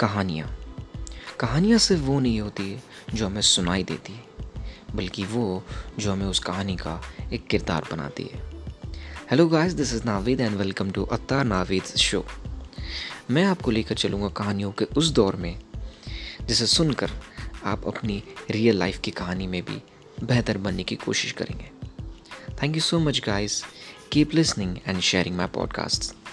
कहानियाँ। कहानियाँ सिर्फ़ वो नहीं होती जो हमें सुनाई देती है, बल्कि वो जो हमें उस कहानी का एक किरदार बनाती है। Hello guys this is Naved and welcome to Attar Naved show मैं आपको लेकर चलूँगा कहानियों के उस दौर में, जिसे सुनकर आप अपनी रियल लाइफ की कहानी में भी बेहतर बनने की कोशिश करेंगे। Thank you so much guys keep listening and sharing my podcast